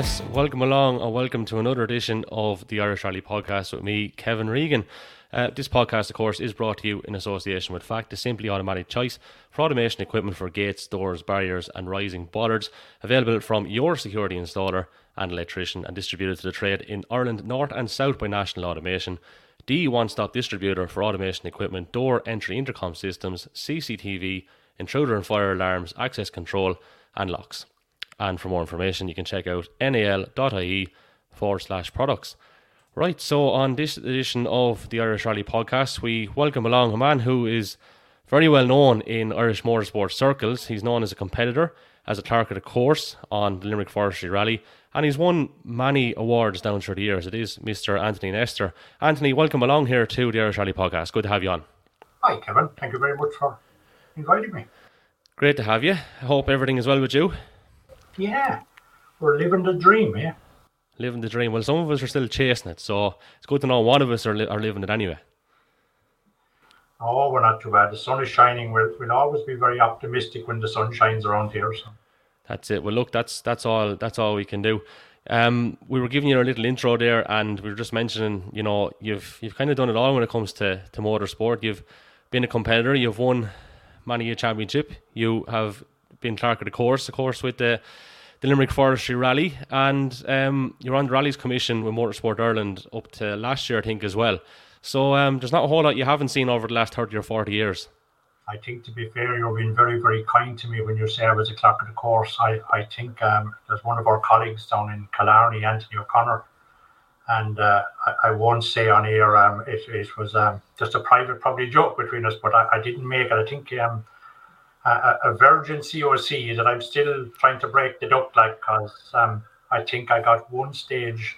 Yes, welcome along and welcome to another edition of the Irish Rally Podcast with me, Kevin Regan. Uh, this podcast, of course, is brought to you in association with Faac, the simply automatic choice for automation equipment for gates, doors, barriers, and rising bollards. Available from your security installer and electrician and distributed to the trade in Ireland, North and South by National Automation. The one stop distributor for automation equipment, door entry intercom systems, CCTV, intruder and fire alarms, access control, and locks. And for more information, you can check out nal.ie forward slash products. Right, so on this edition of the Irish Rally podcast, we welcome along a man who is very well known in Irish motorsport circles. He's known as a competitor, as a clerk at a course on the Limerick Forestry Rally, and he's won many awards down through the years. It is Mr. Anthony Nestor. Anthony, welcome along here to the Irish Rally podcast. Good to have you on. Hi, Kevin. Thank you very much for inviting me. Great to have you. I hope everything is well with you. Yeah, we're living the dream, yeah. Living the dream. Well, some of us are still chasing it, so it's good to know one of us are, li- are living it anyway. Oh, we're not too bad. The sun is shining. We'll, we'll always be very optimistic when the sun shines around here. So. That's it. Well, look, that's that's all. That's all we can do. Um, we were giving you a little intro there, and we were just mentioning, you know, you've you've kind of done it all when it comes to to motorsport. You've been a competitor. You've won many a championship. You have been clerk of the course, of course, with the the Limerick Forestry Rally, and um, you're on the Rallies Commission with Motorsport Ireland up to last year, I think, as well. So um, there's not a whole lot you haven't seen over the last 30 or 40 years. I think, to be fair, you've been very, very kind to me when you say I was a clerk of the course. I, I think um, there's one of our colleagues down in Killarney, Anthony O'Connor, and uh, I, I, won't say on air um, it, it was um, just a private, probably joke between us, but I, I didn't make it. I think um, a, a, virgin COC that I'm still trying to break the duck, like, because um, I think I got one stage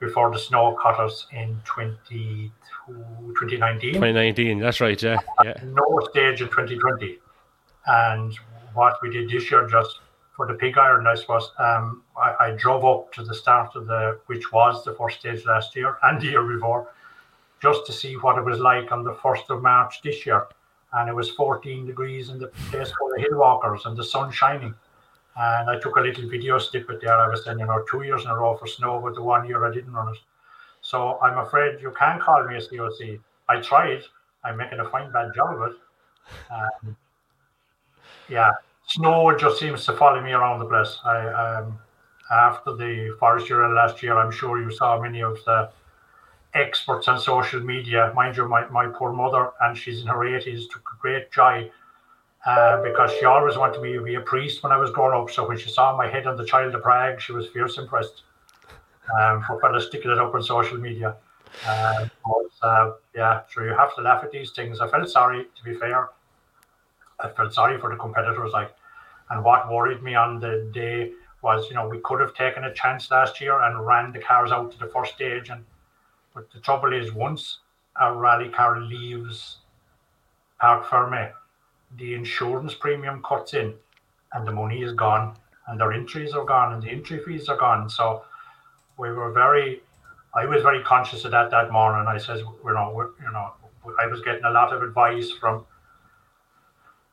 before the snow caught us in 20, 2019. 2019, that's right, yeah. yeah. No stage in 2020. And what we did this year, just for the pig iron, I suppose, um, I, I, drove up to the start of the, which was the first stage last year and the year before, just to see what it was like on the 1st of March this year. And it was 14 degrees in the place for the hill walkers and the sun shining. And I took a little video snippet there. I was saying, you know, two years in a row for snow, but the one year I didn't run it. So I'm afraid you can call me a COC. I tried. I'm making a fine bad job of it. Um, yeah, snow just seems to follow me around the place. I um, after the forest year last year, I'm sure you saw many of the experts on social media. Mind you, my, my poor mother, and she's in her 80s, took great joy uh, because she always wanted me to be a priest when I was growing up. So when she saw my head on the Child of Prague, she was fierce impressed um, for fellas sticking it up on social media. Uh, but, uh, yeah, so you have to laugh at these things. I felt sorry, to be fair. I felt sorry for the competitors. Like, and what worried me on the day was, you know, we could have taken a chance last year and ran the cars out to the first stage. And but the trouble is, once a rally car leaves Parc Fermé, the insurance premium cuts in and the money is gone and their entries are gone and the entry fees are gone. So we were very, I was very conscious of that that morning. I says, you know, you know, I was getting a lot of advice from,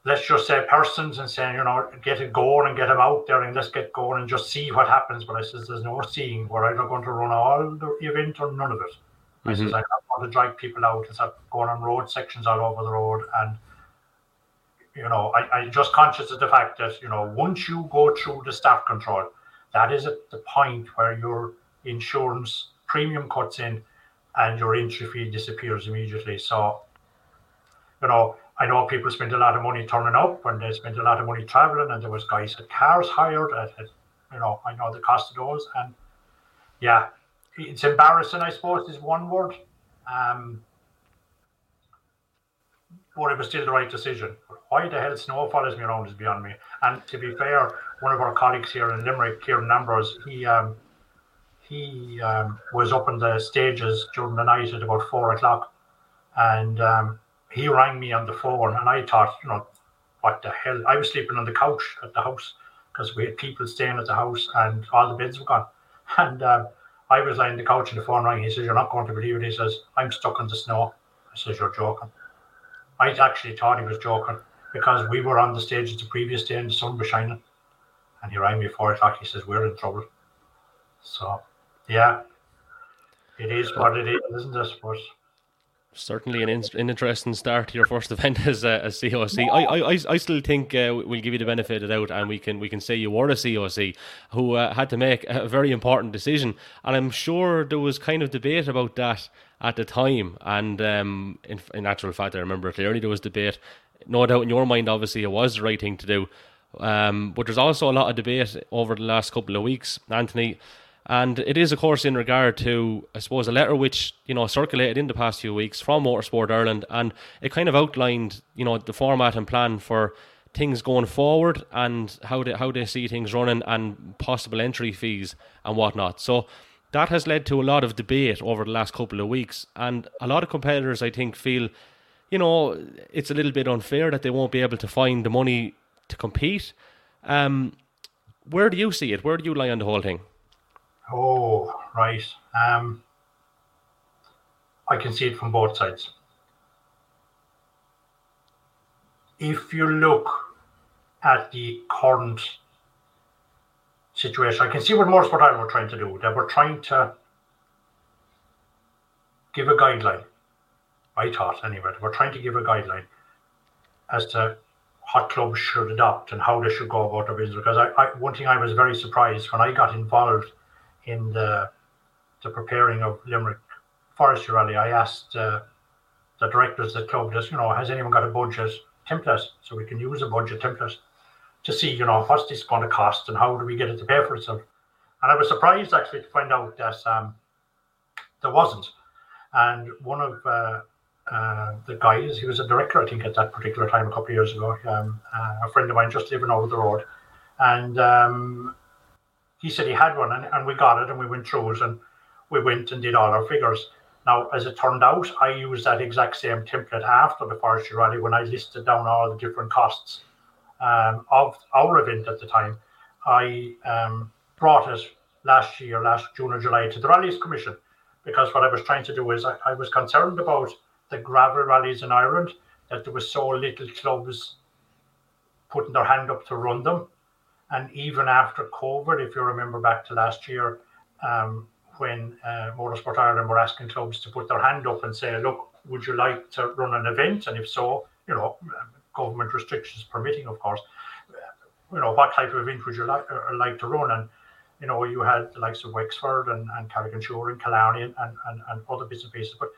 let's just say persons and saying, you know, get it going and get them out there and let's get going and just see what happens. But I says, there's no seeing. We're either going to run all the event or none of it. Mm-hmm. I says, I want to drag people out and start going on road sections all over the road and you know, I, I'm just conscious of the fact that, you know, once you go through the staff control, that is at the point where your insurance premium cuts in and your entry fee disappears immediately. So, you know, I know people spend a lot of money turning up and they spend a lot of money traveling, and there was guys at cars hired. At, at, you know, I know the cost of those, and yeah, it's embarrassing. I suppose is one word. Um, but it was still the right decision. Why the hell snow follows me around is beyond me. And to be fair, one of our colleagues here in Limerick, Kieran Ambrose, he um, he um, was up in the stages during the night at about four o'clock, and um, he rang me on the phone, and I thought, you know, what the hell? I was sleeping on the couch at the house because we had people staying at the house, and all the beds were gone, and. I was lying on the couch and the phone rang. He says, You're not going to believe it. He says, I'm stuck in the snow. I says, You're joking. I actually thought he was joking because we were on the stage the previous day and the sun was shining. And he rang me four o'clock. He says, We're in trouble. So, yeah, it is what it is, isn't it? But certainly an, in- an interesting start to your first event as a as COC. I, I, I still think uh, we'll give you the benefit of the doubt, and we can we can say you were a COC who uh, had to make a very important decision, and I'm sure there was kind of debate about that at the time. And um, in, in actual fact, I remember clearly there was debate. No doubt in your mind, obviously, it was the right thing to do. Um, but there's also a lot of debate over the last couple of weeks, Anthony. And it is, of course, in regard to, I suppose, a letter which, you know, circulated in the past few weeks from Motorsport Ireland. And it kind of outlined, you know, the format and plan for things going forward and how they, how they see things running and possible entry fees and whatnot. So that has led to a lot of debate over the last couple of weeks. And a lot of competitors, I think, feel, you know, it's a little bit unfair that they won't be able to find the money to compete. Um, where do you see it? Where do you lie on the whole thing? Oh, right. Um, I can see it from both sides. If you look at the current situation, I can see what Motorsport Ireland were trying to do. They were trying to give a guideline. I thought, anyway, they were trying to give a guideline as to what clubs should adopt and how they should go about their business. Because I, I, one thing I was very surprised when I got involved in the the preparing of Limerick Forestry Rally, I asked uh, the directors of the club, just you know, has anyone got a budget template so we can use a budget template to see, you know, what's this going to cost and how do we get it to pay for itself? And I was surprised actually to find out that um, there wasn't. And one of uh, uh, the guys, he was a director, I think, at that particular time a couple of years ago, um, uh, a friend of mine just living over the road. And um, he said he had one, and, and we got it, and we went through it, and we went and did all our figures. Now, as it turned out, I used that exact same template after the forestry rally when I listed down all the different costs um, of our event at the time. I um, brought it last year, last June or July, to the Rallies Commission because what I was trying to do is I, I was concerned about the gravel rallies in Ireland that there was so little clubs putting their hand up to run them and even after COVID, if you remember back to last year, um, when uh, Motorsport Ireland were asking clubs to put their hand up and say, look, would you like to run an event? And if so, you know, government restrictions permitting, of course, you know, what type of event would you like, uh, like to run? And, you know, you had the likes of Wexford and, and Carrick-on-Suir and Killarney and, and, and other bits and pieces. But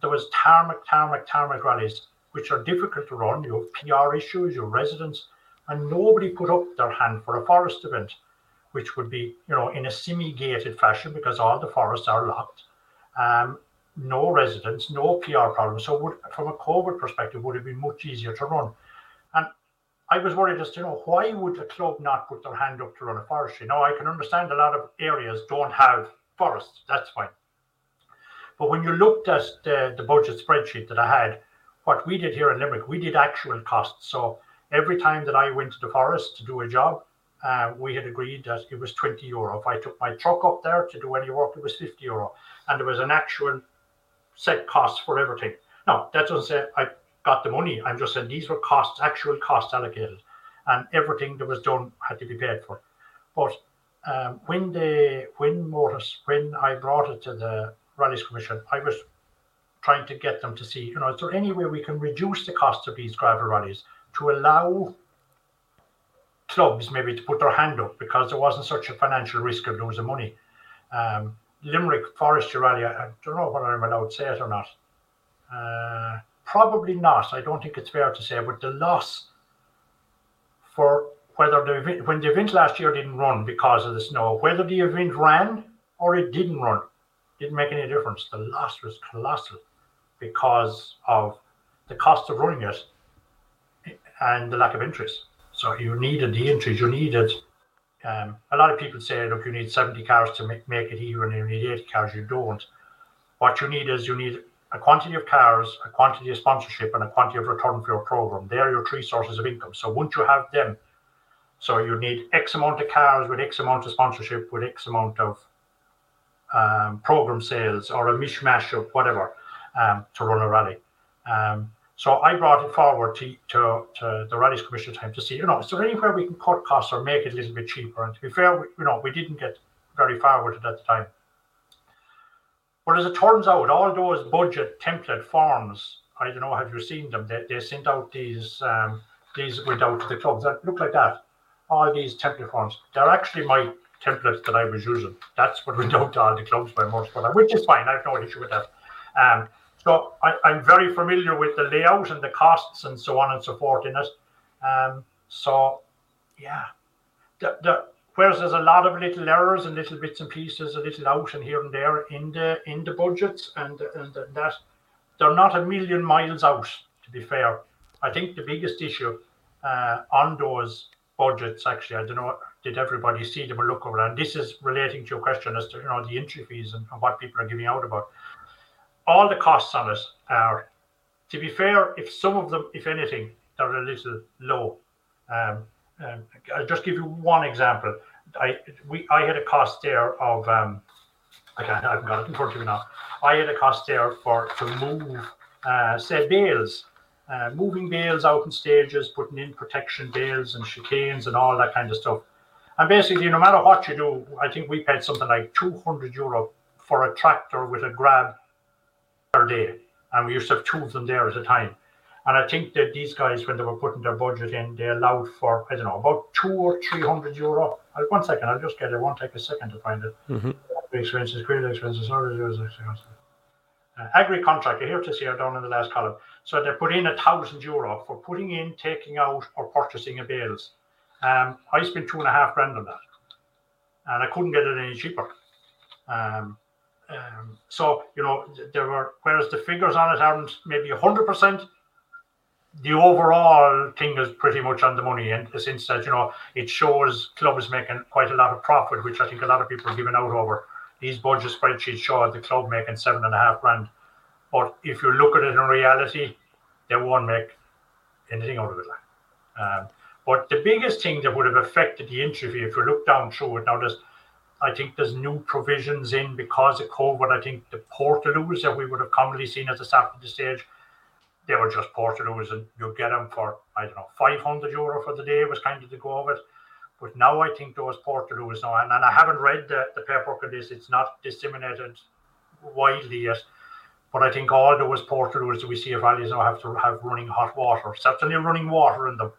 there was tarmac, tarmac, tarmac rallies, which are difficult to run. You have PR issues, your residents and nobody put up their hand for a forest event, which would be, you know, in a semi-gated fashion because all the forests are locked. Um, no residents, no PR problems. So, would, from a COVID perspective, would have been much easier to run. And I was worried as to, you know, why would a club not put their hand up to run a forestry? Now, I can understand a lot of areas don't have forests. That's fine. But when you looked at the, the budget spreadsheet that I had, what we did here in Limerick, we did actual costs. So every time that I went to the forest to do a job, uh, we had agreed that it was 20 euro. If I took my truck up there to do any work, it was 50 euro. And there was an actual set cost for everything. No, that doesn't say I got the money. I'm just saying these were costs, actual costs allocated. And everything that was done had to be paid for. But um, when they, when Motors, when I brought it to the Rallies Commission, I was trying to get them to see, you know, is there any way we can reduce the cost of these gravel rallies? To allow clubs maybe to put their hand up because there wasn't such a financial risk of losing money. Um, Limerick Forestry Rally, I don't know whether I'm allowed to say it or not. Uh, probably not. I don't think it's fair to say, but the loss for whether the event, when the event last year didn't run because of the snow, whether the event ran or it didn't run, didn't make any difference. The loss was colossal because of the cost of running it and the lack of interest. So you needed the interest. You needed. Um, a lot of people say, look, you need 70 cars to make, make it even, you need 80 cars. You don't. What you need is you need a quantity of cars, a quantity of sponsorship, and a quantity of return for your program. They are your three sources of income. So once you have them, so you need X amount of cars with X amount of sponsorship, with X amount of um, program sales, or a mishmash of whatever um, to run a rally. Um, so I brought it forward to, to, to the Rallies Commission time to see, you know, is there anywhere we can cut costs or make it a little bit cheaper? And to be fair, we, you know, we didn't get very far with it at the time. But as it turns out, all those budget template forms, I don't know, have you seen them? They, they sent out these um, these went out to the clubs that look like that. All these template forms. They're actually my templates that I was using. That's what went out to all the clubs by Motorsport, which is fine. I have no issue with that. Um, so I, am very familiar with the layout and the costs and so on and so forth in it. Um, so yeah, the, the, whereas there's a lot of little errors and little bits and pieces, a little out and here and there in the in the budgets and and that they're not a million miles out. To be fair, I think the biggest issue uh, on those budgets, actually, I don't know, did everybody see them or look over? And this is relating to your question as to you know the entry fees and, and what people are giving out about. All the costs on it are, to be fair, if some of them, if anything, they're a little low. Um, um, I'll just give you one example. I we I had a cost there of um, I can't I haven't got it in front of me now. I had a cost there for to move uh, say bales, uh, moving bales out in stages, putting in protection bales and chicanes and all that kind of stuff. And basically, no matter what you do, I think we paid something like 200 euro for a tractor with a grab per day, and we used to have two of them there at a time. And I think that these guys, when they were putting their budget in, they allowed for, I don't know, about two or 300 euro. Uh, one second, I'll just get it. It won't take a second to find it. Mm-hmm. Expenses, credit expenses, uh, agri contractor, here to see her down in the last column. So they put in a thousand euro for putting in, taking out, or purchasing a bales. Um, I spent two and a half grand on that, and I couldn't get it any cheaper. Um, um, so you know there were whereas the figures on it aren't maybe hundred percent, the overall thing is pretty much on the money the sense that you know it shows clubs making quite a lot of profit, which I think a lot of people are giving out over. These budget spreadsheets show the club making seven and a half grand, but if you look at it in reality, they won't make anything out of it. Um, but the biggest thing that would have affected the interview, if you look down through it now, there's I think there's new provisions in because of COVID. I think the portaloos that we would have commonly seen at the start of the stage they were just portaloos and you get them for I don't know 500 euro for the day was kind of the go of it. But now I think those portaloos now, and, and I haven't read the, the paperwork of this, it's not disseminated widely yet. But I think all those portaloos that we see at valleys now have to have running hot water, certainly running water in them,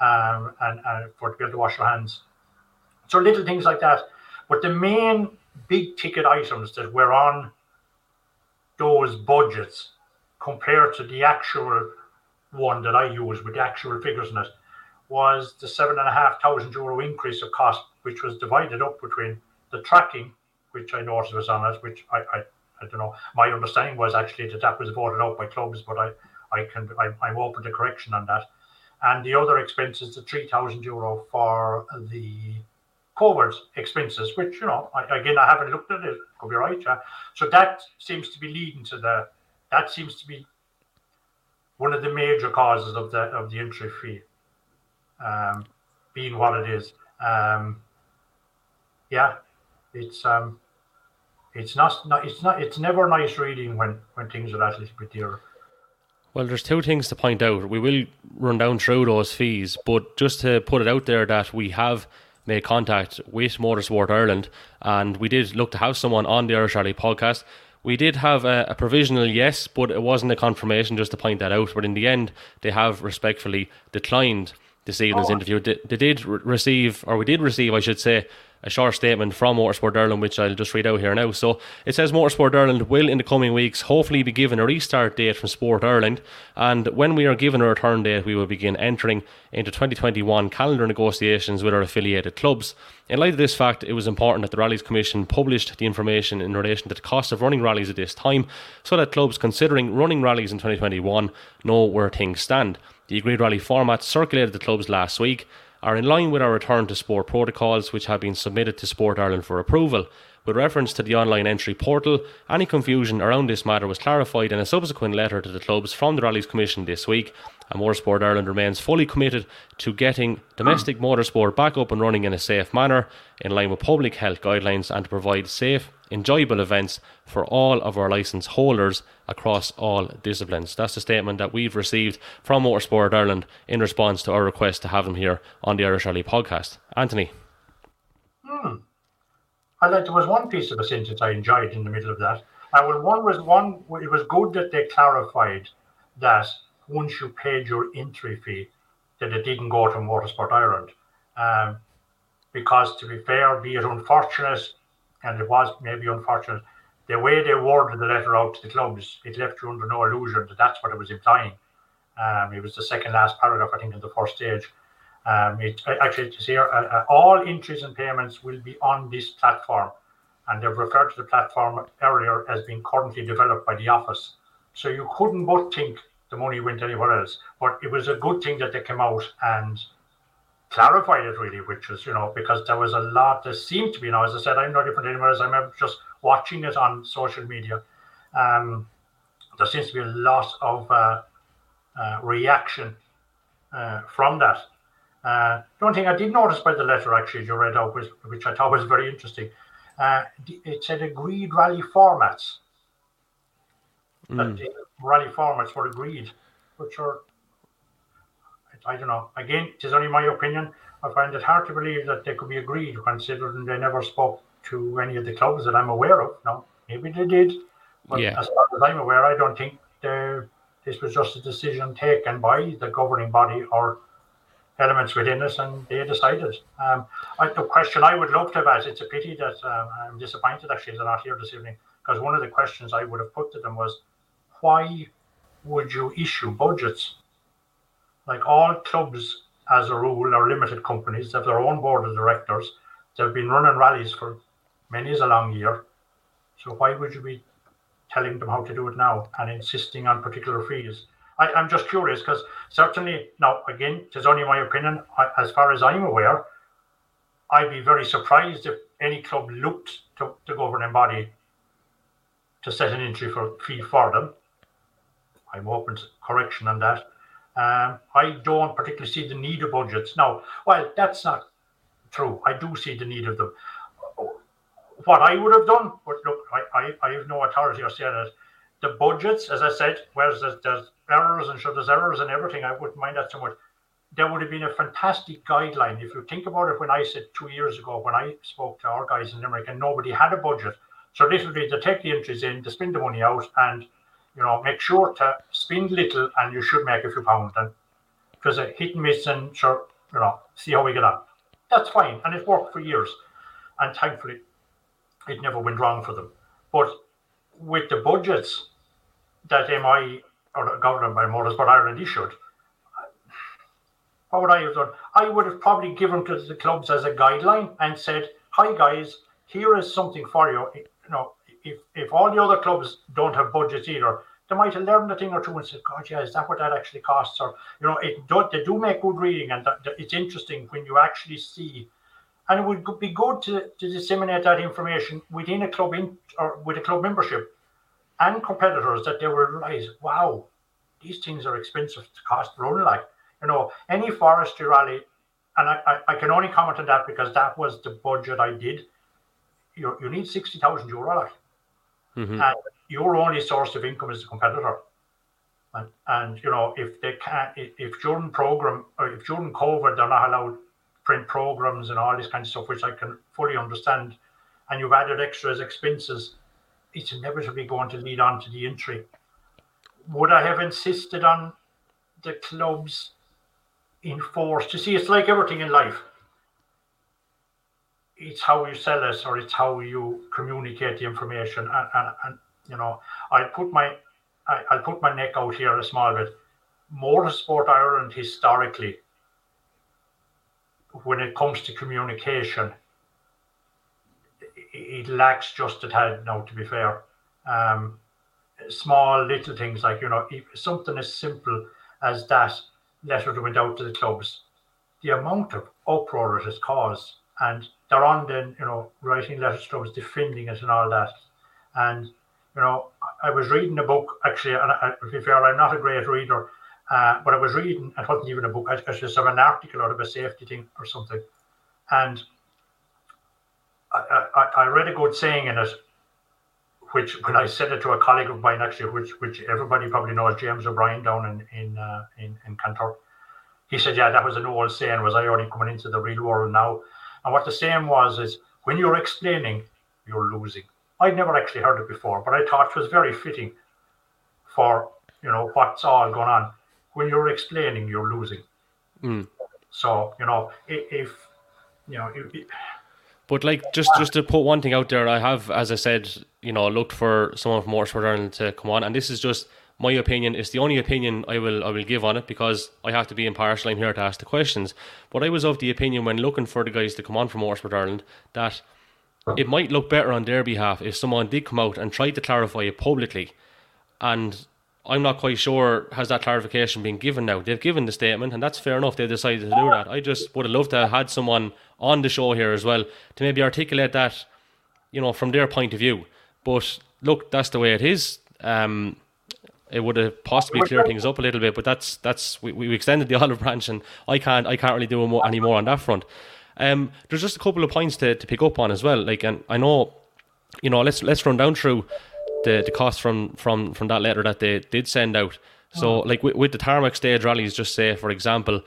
um, and, and for to be able to wash your hands. So little things like that. But the main big ticket items that were on those budgets compared to the actual one that I used with the actual figures in it was the seven and a half thousand euro increase of cost, which was divided up between the tracking, which I noticed was on it, which I, I, I don't know. My understanding was actually that that was voted out by clubs, but I, I can I, I'm open to correction on that. And the other expenses, the three thousand euro for the COVID expenses, which you know, again I haven't looked at it. Could be right, yeah. So that seems to be leading to the that seems to be one of the major causes of the of the entry fee um, being what it is. Um, yeah, it's um, it's not, not it's not it's never nice reading when when things are that little bit dearer. Well, there's two things to point out. We will run down through those fees, but just to put it out there that we have made contact with Motorsport Ireland, and we did look to have someone on the Irish Rally podcast we did have a, a, provisional yes, but it wasn't a confirmation, just to point that out. But in the end, they have respectfully declined this evening's oh. interview. They, they did receive, or we did receive, I should say, a short statement from Motorsport Ireland, which I'll just read out here now. So it says Motorsport Ireland will, in the coming weeks, hopefully be given a restart date from Sport Ireland. And when we are given a return date, we will begin entering into 2021 calendar negotiations with our affiliated clubs. In light of this fact, it was important that the Rallies Commission published the information in relation to the cost of running rallies at this time so that clubs considering running rallies in 2021 know where things stand. The agreed rally format circulated to clubs last week are in line with our return to sport protocols, which have been submitted to Sport Ireland for approval. With reference to the online entry portal, any confusion around this matter was clarified in a subsequent letter to the clubs from the Rallies Commission this week, and Motorsport Ireland remains fully committed to getting domestic motorsport back up and running in a safe manner, in line with public health guidelines, and to provide safe, enjoyable events for all of our licence holders across all disciplines. That's the statement that we've received from Motorsport Ireland in response to our request to have them here on the Irish Rally podcast. Anthony. Hmm. I like there was one piece of a sentence I enjoyed in the middle of that. And one was one, it was good that they clarified that once you paid your entry fee, that it didn't go to Motorsport Ireland. Um, because to be fair, be it unfortunate, and it was maybe unfortunate, the way they worded the letter out to the clubs, it left you under no illusion that that's what it was implying. Um, it was the second last paragraph, I think, in the first stage. Um, it actually it's here. Uh, uh, all entries and payments will be on this platform, and they've referred to the platform earlier as being currently developed by the office. So you couldn't but think the money went anywhere else. But it was a good thing that they came out and clarified it really, which is, you know because there was a lot. There seemed to be. You know, as I said, I'm no different anywhere as I remember just watching it on social media. Um, there seems to be a lot of uh, uh, reaction uh, from that. Uh, the only thing I did notice by the letter actually you read out, which, which I thought was very interesting, uh, it said agreed rally formats. Mm. That the rally formats were agreed, which are, I don't know. Again, it is only my opinion. I find it hard to believe that they could be agreed, considering they never spoke to any of the clubs that I'm aware of. No, maybe they did, but yeah. as far as I'm aware, I don't think this was just a decision taken by the governing body or elements within us, and they decided. Um, I, the question I would love to have asked, it's a pity that um, I'm disappointed actually they're not here this evening, because one of the questions I would have put to them was, why would you issue budgets? Like all clubs, as a rule, are limited companies, they have their own board of directors, they've been running rallies for many is a long year. So why would you be telling them how to do it now and insisting on particular fees? I, am just curious because certainly now again, it's only my opinion. I, as far as I'm aware, I'd be very surprised if any club looked to the governing body to set an entry for fee for them. I'm open to correction on that. Um, I don't particularly see the need of budgets now. Well, that's not true. I do see the need of them what I would have done, but look, I, I, I have no authority or say that. The budgets, as I said, whereas there's, there's errors and sure there's errors and everything, I wouldn't mind that so much. There would have been a fantastic guideline. If you think about it, when I said two years ago, when I spoke to our guys in Limerick and nobody had a budget. So literally they take the entries in, they spend the money out and you know, make sure to spend little and you should make a few pounds. And it a hit and miss and sure, you know, see how we get on. That's fine. And it worked for years. And thankfully it never went wrong for them. But with the budgets that MI or the government by Motorsport Ireland issued, what would I have done? I would have probably given to the clubs as a guideline and said, "Hi guys, here is something for you. You know, if if all the other clubs don't have budgets either, they might have learned a thing or two and said, God, yeah, is that what that actually costs? Or you know, it do, they do make good reading, and it's interesting when you actually see and it would be good to, to disseminate that information within a club in, or with a club membership and competitors that they will realize, wow, these things are expensive to cost run like. You know, any forestry rally, and I, I, I, can only comment on that because that was the budget I did. You, you need 60,000 euro like. Mm-hmm. And your only source of income is the competitor. And, and you know, if they can't, if, during program or if during COVID they're not allowed print programs and all this kind of stuff, which I can fully understand, and you've added extras expenses, it's inevitably going to lead on to the entry. Would I have insisted on the clubs enforced? You see, it's like everything in life. It's how you sell it, or it's how you communicate the information. And, and, and you know, I put my I, I'll put my neck out here a small bit. Motorsport Ireland historically when it comes to communication, it lacks just a tad now, to be fair. Um, small little things like, you know, if something as simple as that letter that went out to the clubs, the amount of uproar it has caused, and they're on then, you know, writing letters to clubs, defending it and all that. And, you know, I was reading a book, actually, and I, to be fair, I'm not a great reader, uh, but I was reading, it wasn't even a book, I, I just an article out of a safety thing or something. And I, I, I read a good saying in it, which when I said it to a colleague of mine, actually, which which everybody probably knows, James O'Brien down in in uh, in, in Cantor, he said, "Yeah, that was an old saying. Was I only coming into the real world now?" And what the saying was is, when you're explaining, you're losing. I'd never actually heard it before, but I thought it was very fitting for you know what's all going on. When you're explaining, you're losing. Mm. So you know if, if you know. If, but like just just to put one thing out there, I have, as I said, you know, looked for someone from Motorsport Ireland to come on, and this is just my opinion. It's the only opinion I will I will give on it because I have to be impartial. I'm here to ask the questions. But I was of the opinion when looking for the guys to come on from Motorsport Ireland that it might look better on their behalf if someone did come out and try to clarify it publicly. And I'm not quite sure has that clarification been given now. They've given the statement, and that's fair enough. They decided to do that. I just would have loved to have had someone on the show here as well to maybe articulate that, you know, from their point of view. But look, that's the way it is. Um, it would have possibly cleared things up a little bit, but that's that's we, we extended the olive branch, and I can't I can't really do any more on that front. Um, there's just a couple of points to, to pick up on as well. Like, and I know, you know, let's let's run down through the the cost from from from that letter that they did send out. So, oh. like with, with the tarmac stage rallies, just say for example,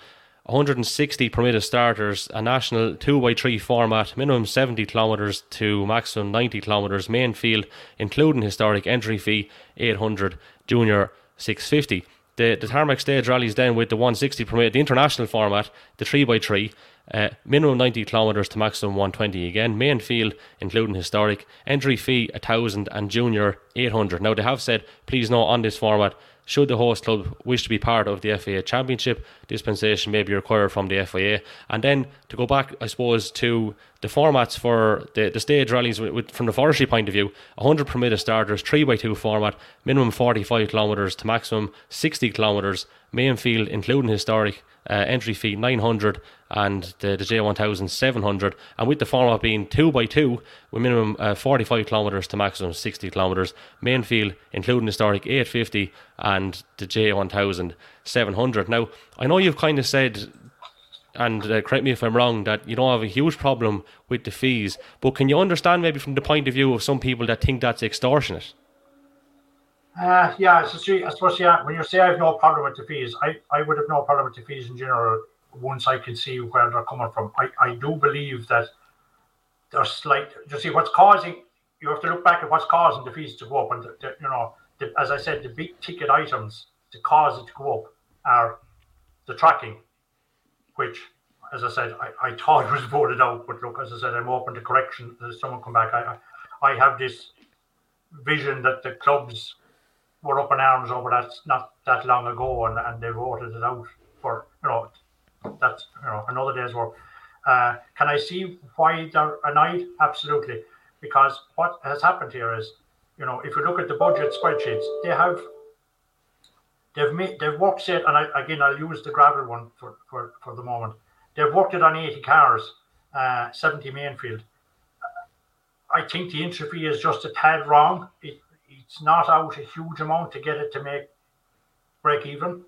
160 permitted starters, a national 2x3 format, minimum 70 kilometres to maximum 90 kilometres, main field, including historic entry fee 800, junior 650. The, the tarmac stage rallies then with the 160 permitted, the international format, the 3x3, uh, minimum 90 kilometres to maximum 120 again. Main field, including historic. Entry fee 1000 and junior 800. Now, they have said, please note on this format, should the host club wish to be part of the FIA Championship, dispensation may be required from the FIA. And then to go back, I suppose, to the formats for the, the stage rallies with, with, from the forestry point of view 100 permitted starters, 3x2 format, minimum 45 kilometres to maximum 60 kilometres, main field, including historic, uh, entry fee 900 and the, the J1000 700 and with the format being 2x2 with minimum uh, 45 kilometres to maximum 60 kilometres. Main field including historic 850 and the J1000 700 now I know you've kind of said and uh, correct me if I'm wrong that you don't have a huge problem with the fees but can you understand maybe from the point of view of some people that think that's extortionate uh, yeah, it's a, I suppose, yeah, when you say I have no problem with the fees, I, I would have no problem with the fees in general once I can see where they're coming from. I, I do believe that there's slight, you see, what's causing, you have to look back at what's causing the fees to go up. And, the, the, you know, the, as I said, the big ticket items to cause it to go up are the tracking, which, as I said, I, I thought was voted out. But look, as I said, I'm open to correction. There's someone come back. I, I, I have this vision that the clubs were up in arms over that not that long ago, and, and they voted it out for you know that's you know another day's work. Uh, can I see why they're annoyed? Absolutely, because what has happened here is, you know, if you look at the budget spreadsheets, they have they've made they've worked it, and I, again I'll use the gravel one for for for the moment. They've worked it on eighty cars, uh, seventy mainfield. I think the entry fee is just a tad wrong. It, it's not out a huge amount to get it to make break even.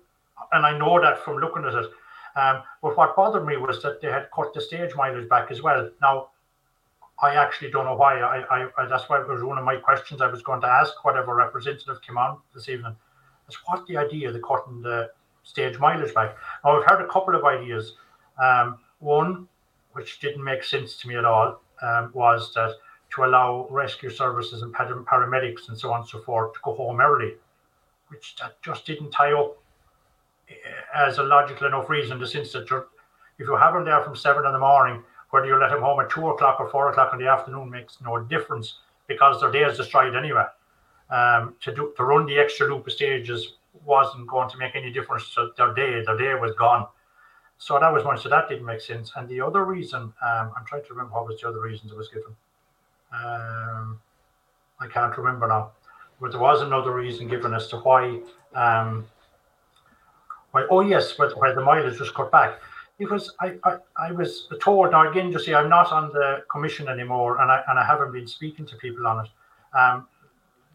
And I know that from looking at it. Um, but what bothered me was that they had cut the stage mileage back as well. Now, I actually don't know why. I, I, that's why it was one of my questions I was going to ask whatever representative came on this evening. Is what the idea of the cutting the stage mileage back? Now, I've heard a couple of ideas. Um, one, which didn't make sense to me at all, um, was that to allow rescue services and paramedics and so on and so forth to go home early, which that just didn't tie up eh, as a logical enough reason. The sense that if you have them there from seven in the morning, whether you let them home at two o'clock or four o'clock in the afternoon makes no difference because their day is destroyed anyway. Um, to do to run the extra loop of stages wasn't going to make any difference to their day. Their day was gone. So that was one. So that didn't make sense. And the other reason, um, I'm trying to remember what was the other reasons it was given. Um, I can't remember now, but there was another reason given as to why. Um, why oh yes, where the mileage was cut back. Because I, I, I was told now again, you see, I'm not on the commission anymore, and I and I haven't been speaking to people on it. Um,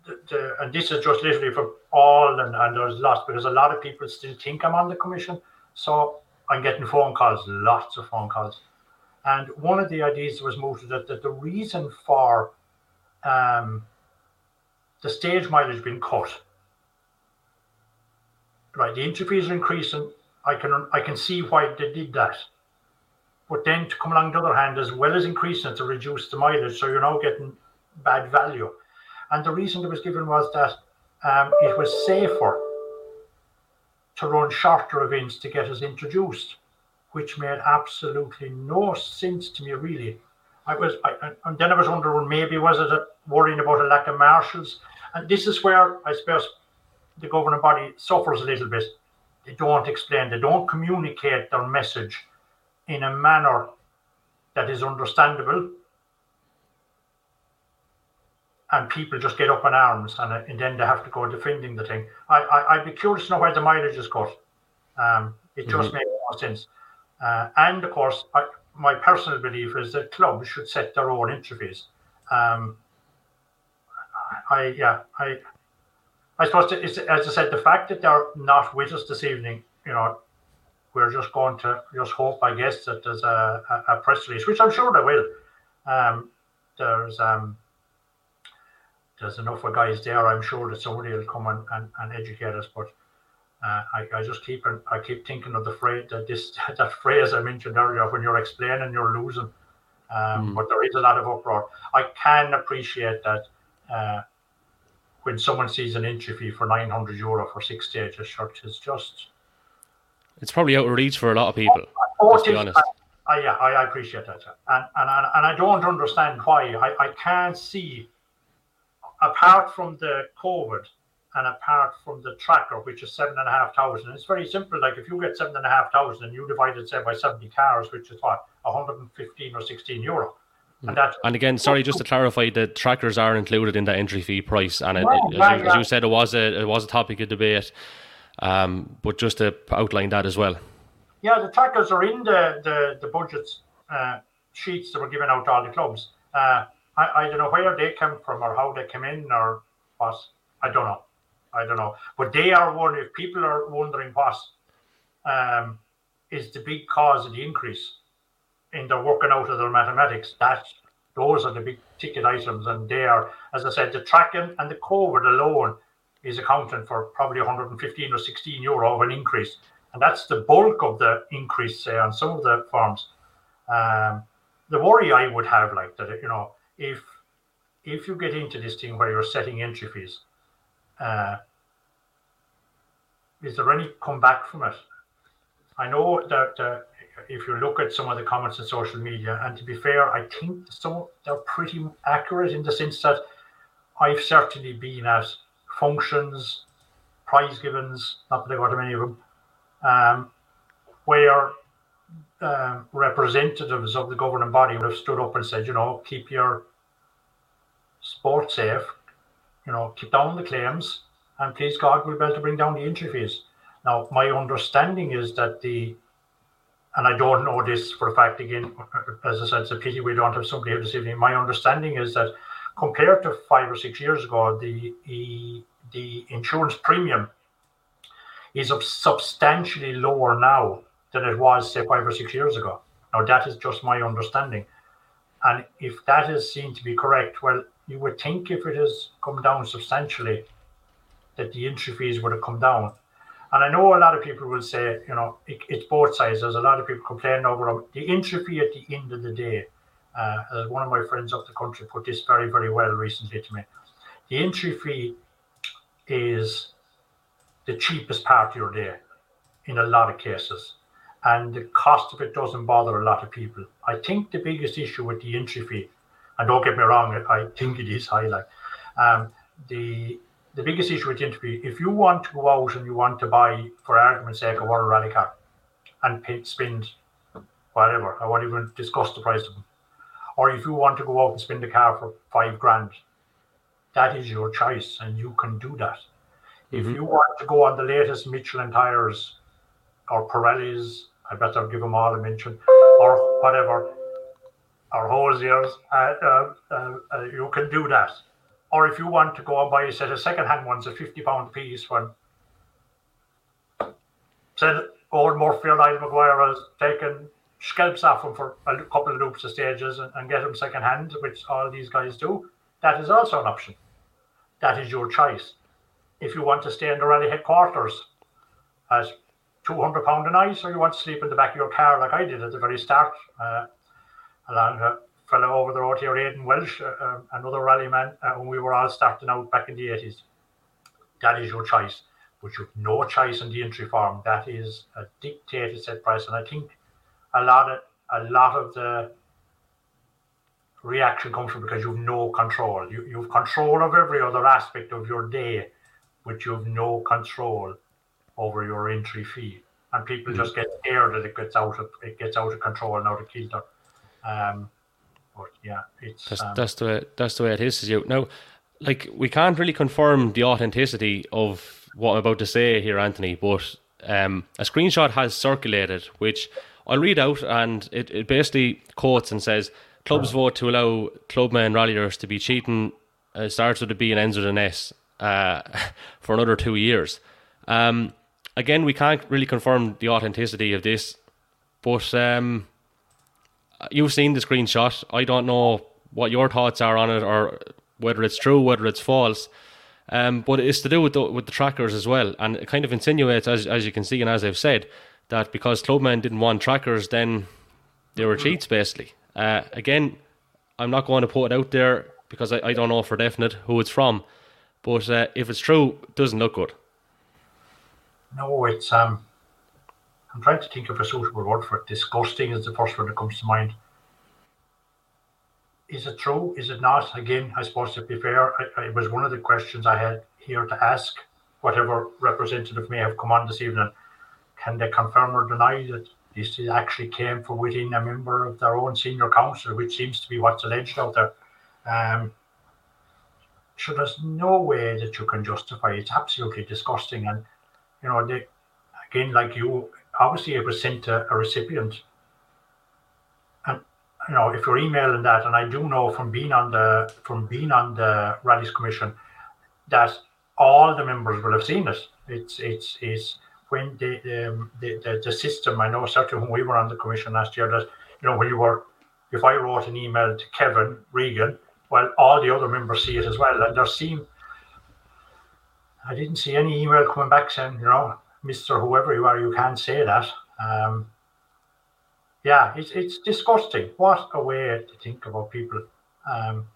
the, the, and this is just literally for all, and, and there's lots because a lot of people still think I'm on the commission. So I'm getting phone calls, lots of phone calls. And one of the ideas was mooted that, that the reason for um, the stage mileage being cut, right, the entry fees are increasing. I can I can see why they did that. But then to come along the other hand, as well as increasing it to reduce the mileage, so you're now getting bad value. And the reason it was given was that um, it was safer to run shorter events to get us introduced, which made absolutely no sense to me, really. I was, I, and then I was wondering maybe was it a, worrying about a lack of marshals, and this is where I suppose the governing body suffers a little bit. They don't explain, they don't communicate their message in a manner that is understandable and people just get up in arms and, and then they have to go defending the thing. I, I, would be curious to know where the mileage is cut. Um, it just mm-hmm. makes no sense. Uh, and of course, I, my personal belief is that clubs should set their own entry fees. Um, I, yeah, I, I suppose as I said, the fact that they're not with us this evening, you know, we're just going to just hope, I guess, that there's a, a, a press release, which I'm sure there will. Um, there's um, there's enough of guys there. I'm sure that somebody will come and, and, and educate us. But uh, I, I just keep I keep thinking of the phrase that this that phrase I mentioned earlier when you're explaining you're losing. Um, mm. But there is a lot of uproar. I can appreciate that uh, when someone sees an entry fee for 900 euro for six stages, shirt is just. It's probably out of reach for a lot of people. Oh, let's be honest. I, I, yeah, I, I appreciate that, and, and and I don't understand why. I, I can't see apart from the COVID and apart from the tracker, which is seven and a half thousand, it's very simple. Like if you get seven and a half thousand and you divide it, say, by 70 cars, which is what, 115 or 16 euro. And, that, and again, sorry, just to clarify, the trackers are included in the entry fee price, and it, it, as, you, as, you, said, it was a it was a topic of debate. Um, but just to outline that as well. Yeah, the trackers are in the the, the budgets uh, sheets that were given out to all the clubs. Uh, I, I don't know where they come from or how they came in or what. I don't know. I don't know. But they are one. If people are wondering what um, is the big cause of the increase in the working out of their mathematics, that those are the big ticket items, and they are, as I said, the tracking and the COVID alone is accounting for probably 115 or 16 euro of an increase, and that's the bulk of the increase, say, on some of the farms. Um, the worry I would have, like that, you know, if if you get into this thing where you're setting entry fees, uh, is there any comeback from it? I know that uh, if you look at some of the comments on social media, and to be fair, I think some they're pretty accurate in the sense that I've certainly been at functions, prize givens, not that I got many of them, um, where um, representatives of the governing body would have stood up and said, you know, keep your sport safe, you know, keep down the claims, and please God, we'll be able to bring down the entry fees. Now, my understanding is that the, and I don't know this for a fact again, as I said, it's a pity we don't have somebody here this evening. My understanding is that compared to five or six years ago, the, the, the insurance premium is substantially lower now than it was, say, five or six years ago. Now, that is just my understanding. And if that is seen to be correct, well, you would think if it has come down substantially, that the entry fees would have come down. And I know a lot of people will say, you know, it, it's both sides. There's a lot of people complaining over the entry fee at the end of the day. Uh, as one of my friends up the country put this very, very well recently to me. The entry fee is the cheapest part of your day in a lot of cases. And the cost of it doesn't bother a lot of people. I think the biggest issue with the entry fee and don't get me wrong, I think it is high. Like um, the the biggest issue with the interview, if you want to go out and you want to buy, for argument's sake, a World Rally car and pay, spend whatever, I won't even discuss the price of them. Or if you want to go out and spend a car for five grand, that is your choice and you can do that. If mm-hmm. you want to go on the latest Michelin tires or Pirellis, I better give them all a mention, or whatever, or Hoosiers, uh, uh, uh, you can do that. Or if you want to go and buy a set of second-hand ones a fifty pound a piece, when said old Murphy or Niall Maguire has taken scalps off them for a couple of loops of stages and, and get them second-hand, which all these guys do. That is also an option. That is your choice. If you want to stay in the rally headquarters at 200 pound a night, or you want to sleep in the back of your car like I did at the very start. Uh, along a fellow over the road here, Aidan Welsh, uh, um, another rally man, uh, when we were all starting out back in the 80s. That is your choice, but you've no choice in the entry form. That is a dictated set price, and I think a lot of a lot of the reaction comes from because you've no control. You, you've control of every other aspect of your day, but you've no control over your entry fee. And people mm-hmm. just get scared that it gets out of it gets out of control and out of kilter. Um, but yeah, it's that's, um, that's the way that's the way it is. You now, like we can't really confirm the authenticity of what I'm about to say here, Anthony. But um, a screenshot has circulated, which I'll read out, and it, it basically quotes and says Clubs vote to allow clubmen ralliers to be cheating uh, starts with a B and ends with an S uh, for another two years. Um, again, we can't really confirm the authenticity of this, but um, you've seen the screenshot. I don't know what your thoughts are on it or whether it's true, whether it's false. Um, but it's to do with the, with the trackers as well, and it kind of insinuates, as as you can see and as I've said, that because clubmen didn't want trackers, then they were cheats basically. Uh, again, I'm not going to put it out there because I, I don't know for definite who it's from. But uh, if it's true, it doesn't look good. No, it's um. I'm trying to think of a suitable word for it. Disgusting is the first word that comes to mind. Is it true? Is it not? Again, I suppose to be fair, it was one of the questions I had here to ask whatever representative may have come on this evening. Can they confirm or deny that this actually came from within a member of their own senior council, which seems to be what's alleged out there. Um, so there's no way that you can justify it. It's absolutely disgusting. And, you know, they, again, like you, obviously it was sent to a recipient. And, you know, if you're emailing that, and I do know from being on the, from being on the Rallies Commission, that all the members will have seen it. It's, it's, it's, when the, um, the, the, the system, I know certainly when we were on the commission last year, that you know when you were, if I wrote an email to Kevin Regan, well, all the other members see it as well, and there seem, I didn't see any email coming back saying, you know, Mister whoever you are, you can't say that. Um, yeah, it's it's disgusting. What a way to think about people. Um,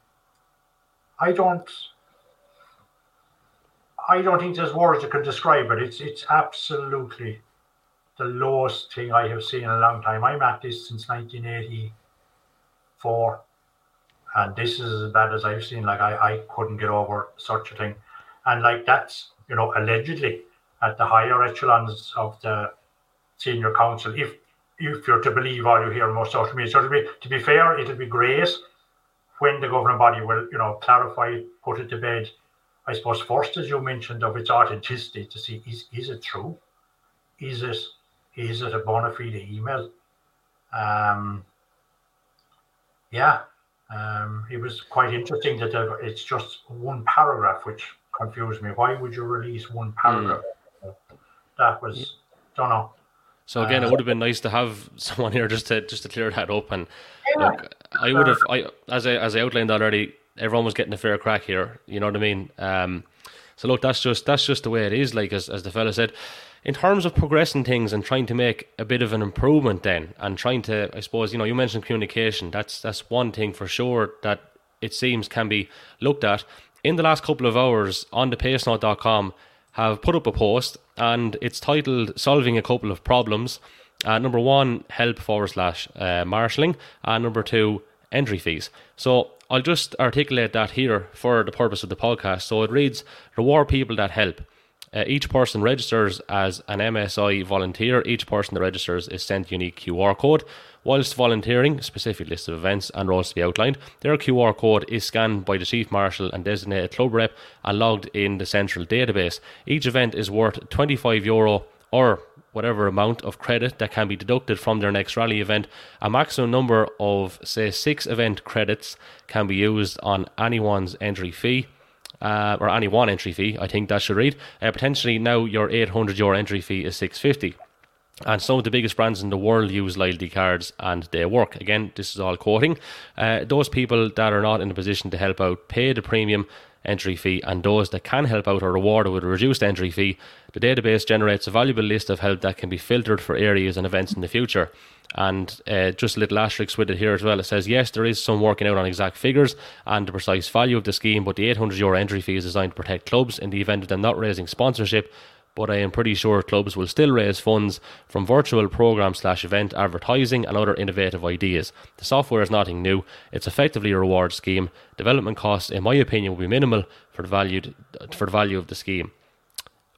I don't. I don't think there's words that can describe it. It's it's absolutely the lowest thing I have seen in a long time. I'm at this since 1984, and this is as bad as I've seen. Like I, I couldn't get over such a thing, and like that's you know allegedly at the higher echelons of the senior council. If if you're to believe all you hear on most social media, so to be to be fair, it'll be great when the governing body will you know clarify, put it to bed I suppose first, as you mentioned, of its authenticity to see is is it true? Is it is it a bona fide email? Um, yeah, um, it was quite interesting that it's just one paragraph, which confused me. Why would you release one paragraph? Mm. That was don't know. So again, uh, it would have been nice to have someone here just to just to clear that up. And yeah, look, I would have, I as I as I outlined already, everyone was getting a fair crack here. You know what I mean? Um, so look, that's just that's just the way it is. Like as as the fella said, in terms of progressing things and trying to make a bit of an improvement, then and trying to, I suppose, you know, you mentioned communication. That's that's one thing for sure that it seems can be looked at. In the last couple of hours, on the pacenote.com have put up a post and it's titled "Solving a Couple of Problems." Uh, number one, help forward slash uh, marshalling, and number two, entry fees. So I'll just articulate that here for the purpose of the podcast. So it reads Reward people that help. Uh, each person registers as an MSI volunteer. Each person that registers is sent unique QR code. Whilst volunteering, specific list of events and roles to be outlined, their QR code is scanned by the Chief Marshal and designated club rep and logged in the central database. Each event is worth 25 euro or whatever amount of credit that can be deducted from their next rally event. A maximum number of, say, six event credits can be used on anyone's entry fee. Uh, or any one entry fee, I think that should read. Uh, potentially now your 800 euro entry fee is 650. And some of the biggest brands in the world use loyalty cards and they work. Again, this is all quoting. Uh, those people that are not in a position to help out pay the premium entry fee, and those that can help out are rewarded with a reduced entry fee. The database generates a valuable list of help that can be filtered for areas and events in the future. And uh, just a little asterisk with it here as well. It says, yes, there is some working out on exact figures and the precise value of the scheme, but the 800 euro entry fee is designed to protect clubs in the event of them not raising sponsorship but I am pretty sure clubs will still raise funds from virtual program slash event advertising and other innovative ideas. The software is nothing new. It's effectively a reward scheme. Development costs, in my opinion, will be minimal for the value for the value of the scheme.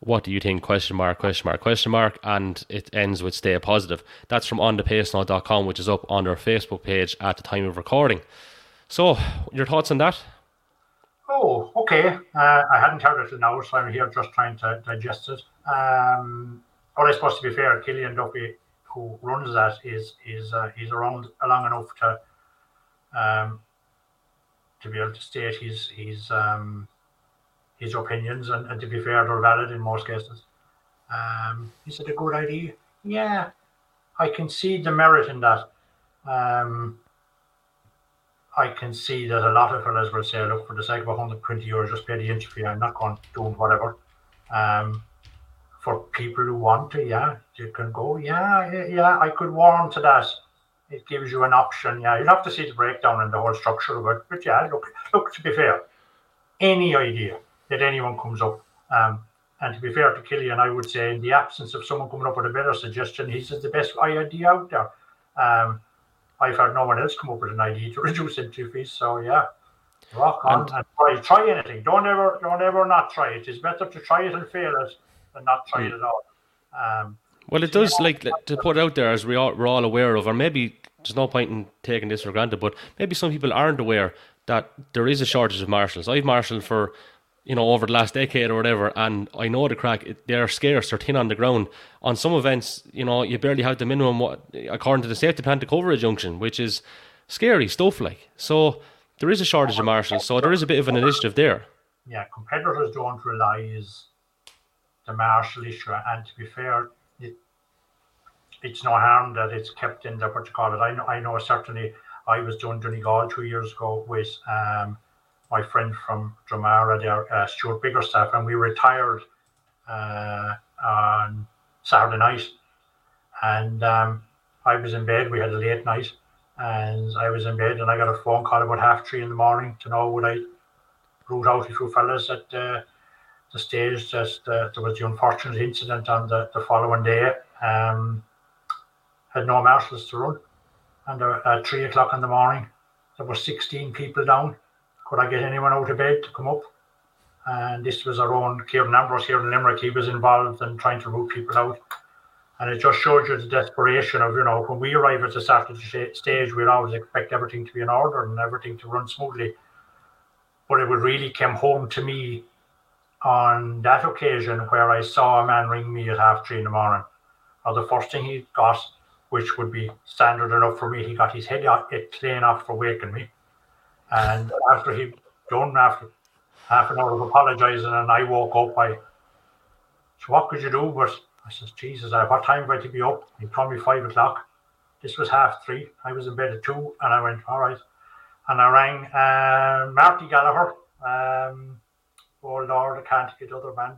What do you think? Question mark, question mark, question mark, and it ends with stay positive. That's from onthepaceNote.com, which is up on their Facebook page at the time of recording. So, your thoughts on that? Oh, okay. Uh, I hadn't heard it till now, so I'm here just trying to digest it. Um, I suppose to be fair, Killian Duffy, who runs that, is is uh, he's around long enough to um, to be able to state his his um, his opinions, and, and to be fair, they're valid in most cases. Um, is it a good idea? Yeah, I can see the merit in that. Um, I can see that a lot of fellas will say, look, for the sake of 120 euros, just pay the fee. I'm not going to do whatever. Um, for people who want to, yeah, you can go, yeah, yeah, I could warm to that. It gives you an option. Yeah, you'll have to see the breakdown and the whole structure of it. But yeah, look, look, to be fair, any idea that anyone comes up, um, and to be fair to Killian, I would say in the absence of someone coming up with a better suggestion, he's the best idea out there. Um, I've had no one else come up with an idea to reduce entry fees. So yeah, rock on and, and try, try anything. Don't ever, don't ever not try it. It's better to try it and fail it than not try mm. it at all. Um, well, it does like to put out there as we are, we're all aware of, or maybe there's no point in taking this for granted, but maybe some people aren't aware that there is a shortage of marshals. I've marshaled for you know, over the last decade or whatever. And I know the crack, they're scarce, they're thin on the ground. On some events, you know, you barely have the minimum, what, according to the safety plan, to cover a junction, which is scary stuff like. So there is a shortage of marshals, so there is a bit of an initiative there. Yeah, competitors don't realize the marshal issue. And to be fair, it, it's no harm that it's kept in the, what you call it. I know, I know certainly I was doing Donegal two years ago with, um, my friend from Dromara there, uh, Stuart Biggerstaff, and we retired uh, on Saturday night. And um, I was in bed. We had a late night, and I was in bed, and I got a phone call about half three in the morning to know would I root out a few fellas at uh, the stage. Just uh, there was the unfortunate incident on the, the following day. Um, had no marshals to run, and uh, at three o'clock in the morning, there were sixteen people down could I get anyone out of bed to come up? And this was our own Kieran Ambrose here in Limerick. He was involved in trying to root people out. And it just showed you the desperation of, you know, when we arrive at the the stage, we'd always expect everything to be in order and everything to run smoothly. But it really came home to me on that occasion where I saw a man ring me at half three in the morning. Now, the first thing he got, which would be standard enough for me, he got his head it clean off for waking me. And after he done after half an hour of apologising, and I woke up, I so what could you do? But I says, Jesus, at what time I to be up? He told me five o'clock. This was half three. I was in bed at two, and I went, all right. And I rang uh, Marty Gallagher. Um, oh Lord, I can't get the other man.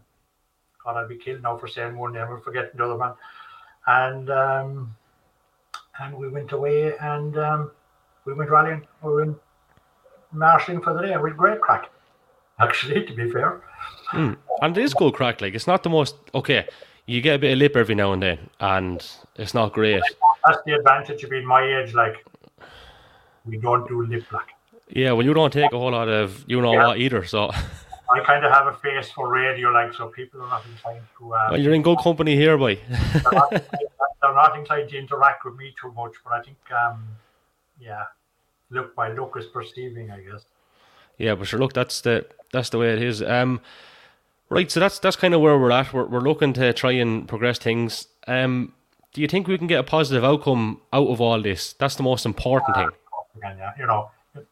God, I'd be killed now for saying one name and forgetting the other man. And um, and we went away and um, we went rallying. We went marshalling for the day with great crack. Actually, to be fair. Mm. And it is good crack. Like it's not the most okay. You get a bit of lip every now and then, and it's not great. That's the advantage of being my age. Like we don't do lip like. Yeah, well, you don't take a whole lot of you know yeah. what either. So I kind of have a face for radio, like so people are not inclined to. Um, well, you're in good company here, boy. they're, not, they're, not, inclined to interact with me too much, but I think, um, yeah, look by look is perceiving, I guess. Yeah, but sure, look, that's the that's the way it is. Um, right, so that's that's kind of where we're at. We're we're looking to try and progress things. Um, do you think we can get a positive outcome out of all this? That's the most important thing. Yeah, you know, to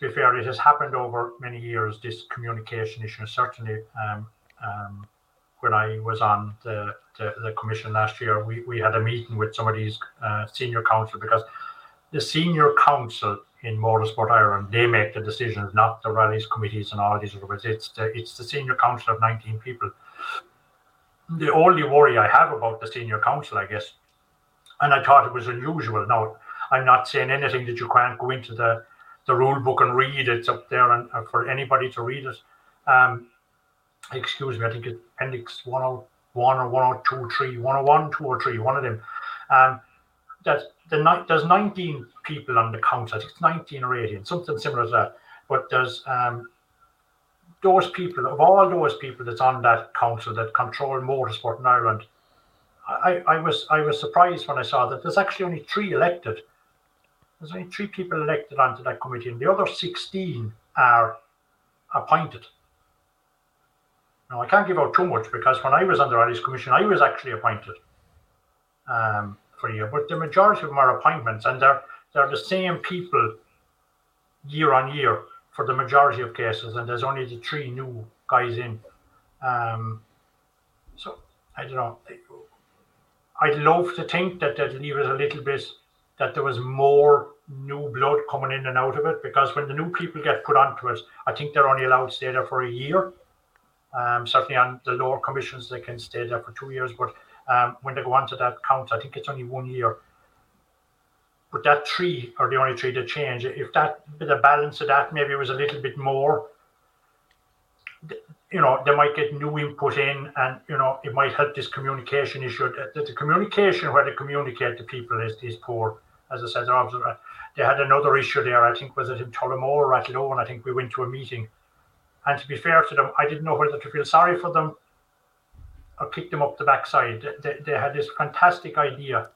be fair, it has happened over many years. This communication issue, certainly, um, um, when I was on the, the, the commission last year, we, we had a meeting with some of these uh, senior council because the senior council in Motorsport Ireland, they make the decisions, not the rallies committees and all these other bits. It's the it's the senior council of 19 people. The only worry I have about the senior council, I guess, and I thought it was unusual. Now, I'm not saying anything that you can't go into the the rule book and read. It's up there and uh, for anybody to read it. Um, excuse me, I think it's Appendix 101 or 1023, 101, 2 or 3, one of them. Um, that the there's 19 people on the council. It's 19 or 18, something similar to that. But there's um, those people, of all those people that's on that council that control motorsport in Ireland, I, I was I was surprised when I saw that there's actually only three elected. There's only three people elected onto that committee, and the other 16 are appointed. Now I can't give out too much because when I was on the Rallies Commission, I was actually appointed. Um, for you, but the majority of them are appointments, and they're they're the same people year on year for the majority of cases, and there's only the three new guys in. Um, so I don't know. I'd love to think that that leaves a little bit that there was more new blood coming in and out of it because when the new people get put onto it, I think they're only allowed to stay there for a year. Um, certainly on the lower commissions, they can stay there for two years, but um, when they go on to that count. I think it's only one year. But that three are the only three that change. If that of balance of that maybe was a little bit more, you know, they might get new input in, and you know, it might help this communication issue. The, the communication where they communicate to people is, is poor. As I said, they had another issue there. I think was it in Tullamore or Athlone. I think we went to a meeting, and to be fair to them, I didn't know whether to feel sorry for them or kick them up the backside. They, they had this fantastic idea.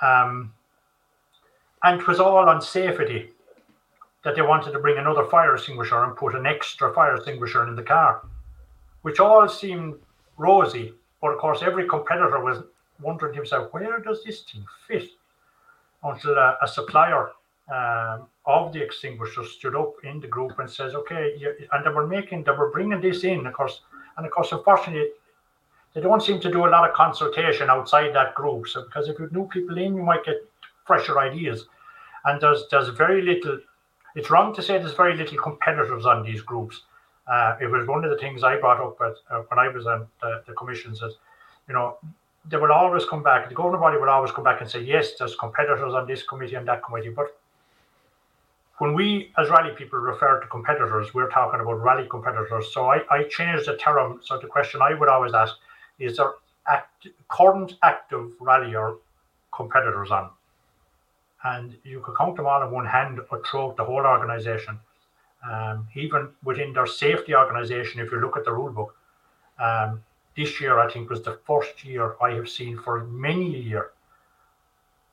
Um, and it was all on safety that they wanted to bring another fire extinguisher and put an extra fire extinguisher in the car, which all seemed rosy. But of course, every competitor was wondering himself, where does this thing fit? Until a, a supplier um, of the extinguisher stood up in the group and says, okay, and they were making, they were bringing this in, of course, and of course, unfortunately, they don't seem to do a lot of consultation outside that group. So because if you new people in, you might get fresher ideas. And there's there's very little. It's wrong to say there's very little competitors on these groups. Uh, it was one of the things I brought up at, uh, when I was on the, the commissions. That you know they will always come back. The governing body will always come back and say, yes, there's competitors on this committee and that committee. But when we, as rally people, refer to competitors, we're talking about rally competitors. So I, I changed the term. So the question I would always ask is there act, current active rallier competitors on? And you could count them all in one hand or throughout the whole organization. Um, even within their safety organization, if you look at the rule book, um, this year I think was the first year I have seen for many a year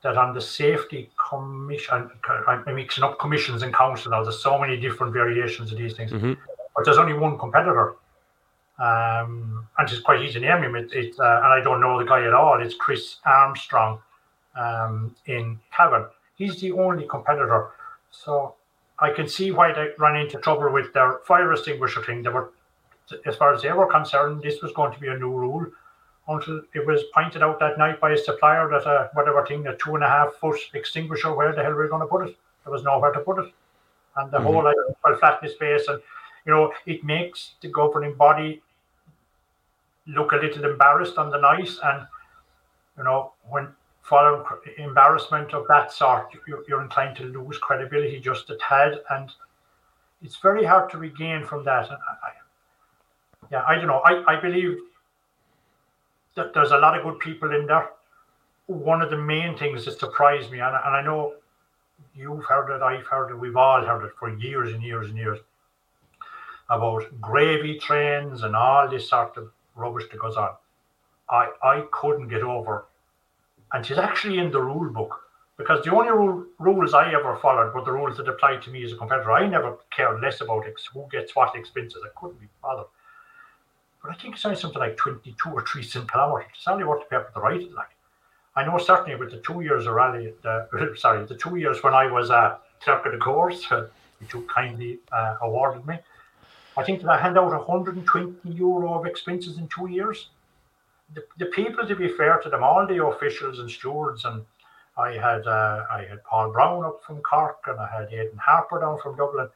that on the safety commission, I'm mixing up commissions and council now. There's so many different variations of these things, mm-hmm. but there's only one competitor um, and it's quite easy to name him. It, it uh, and I don't know the guy at all. It's Chris Armstrong um, in Cavan. He's the only competitor. So I can see why they ran into trouble with their fire extinguisher thing. They were, as far as they were concerned, this was going to be a new rule until it was pointed out that night by a supplier that a whatever thing, a two and a half foot extinguisher, where the hell were we going to put it? There was nowhere to put it. And the mm-hmm. whole item fell flat in space. And, you know, it makes the governing body look a little embarrassed on the night. And, you know, when following embarrassment of that sort, you're inclined to lose credibility just a tad. And it's very hard to regain from that. And I, yeah, I don't know. I, I believe that there's a lot of good people in there. One of the main things that surprised me, and, and I know you've heard it, I've heard it, we've all heard it for years and years and years about gravy trains and all this sort of rubbish that goes on. I I couldn't get over, and she's actually in the rule book because the only rule, rules I ever followed were the rules that applied to me as a competitor. I never cared less about who gets what expenses. I couldn't be bothered. But I think it's only something like 22 or 3 cent kilometre. It's only worth the paper to write it like. I know certainly with the two years of rally, sorry, the two years when I was a clerk of the course, uh, you kindly uh, awarded me, I think that I hand out 120 euro of expenses in two years. The, the people, to be fair to them, all the officials and stewards and I had uh, I had Paul Brown up from Cork, and I had Aidan Harper down from Dublin.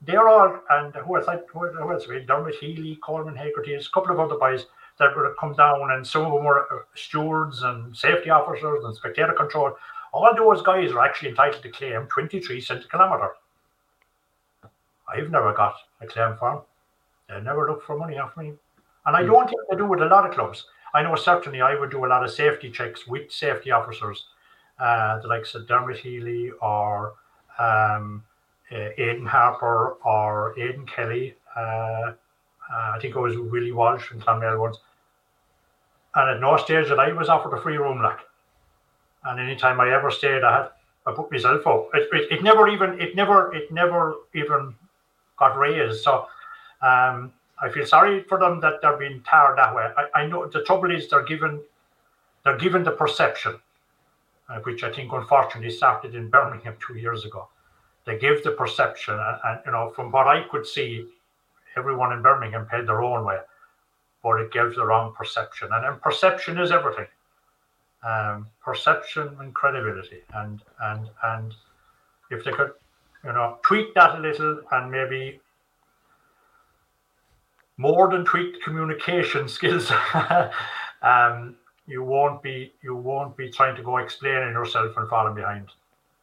They're all, and who else? I, who else? We Dermot Healy, Coleman Hagerty, a couple of other boys that would have come down, and some of them were uh, stewards and safety officers and spectator control. All those guys are actually entitled to claim 23 cents a kilometre. I've never got a claim form. They never look for money off me. And I hmm. don't think they do with a lot of clubs. I know certainly I would do a lot of safety checks with safety officers, uh, the likes of Dermot Healy or um, uh, Aidan Harper or Aidan Kelly. Uh, uh, I think it was Willie Walsh from Clonmel once. And at no stage that I was offered a free room, like. And any time I ever stayed, I had I put myself up. It, it, it never even it never it never even got raised. So um, I feel sorry for them that they're being tarred that way. I, I know the trouble is they're given they're given the perception, uh, which I think unfortunately started in Birmingham two years ago. They give the perception, and, and you know, from what I could see, everyone in Birmingham paid their own way, but it gives the wrong perception, and then perception is everything. Um, perception and credibility, and and and if they could, you know, tweak that a little and maybe more than tweaked communication skills, um, you won't be you won't be trying to go explaining yourself and falling behind.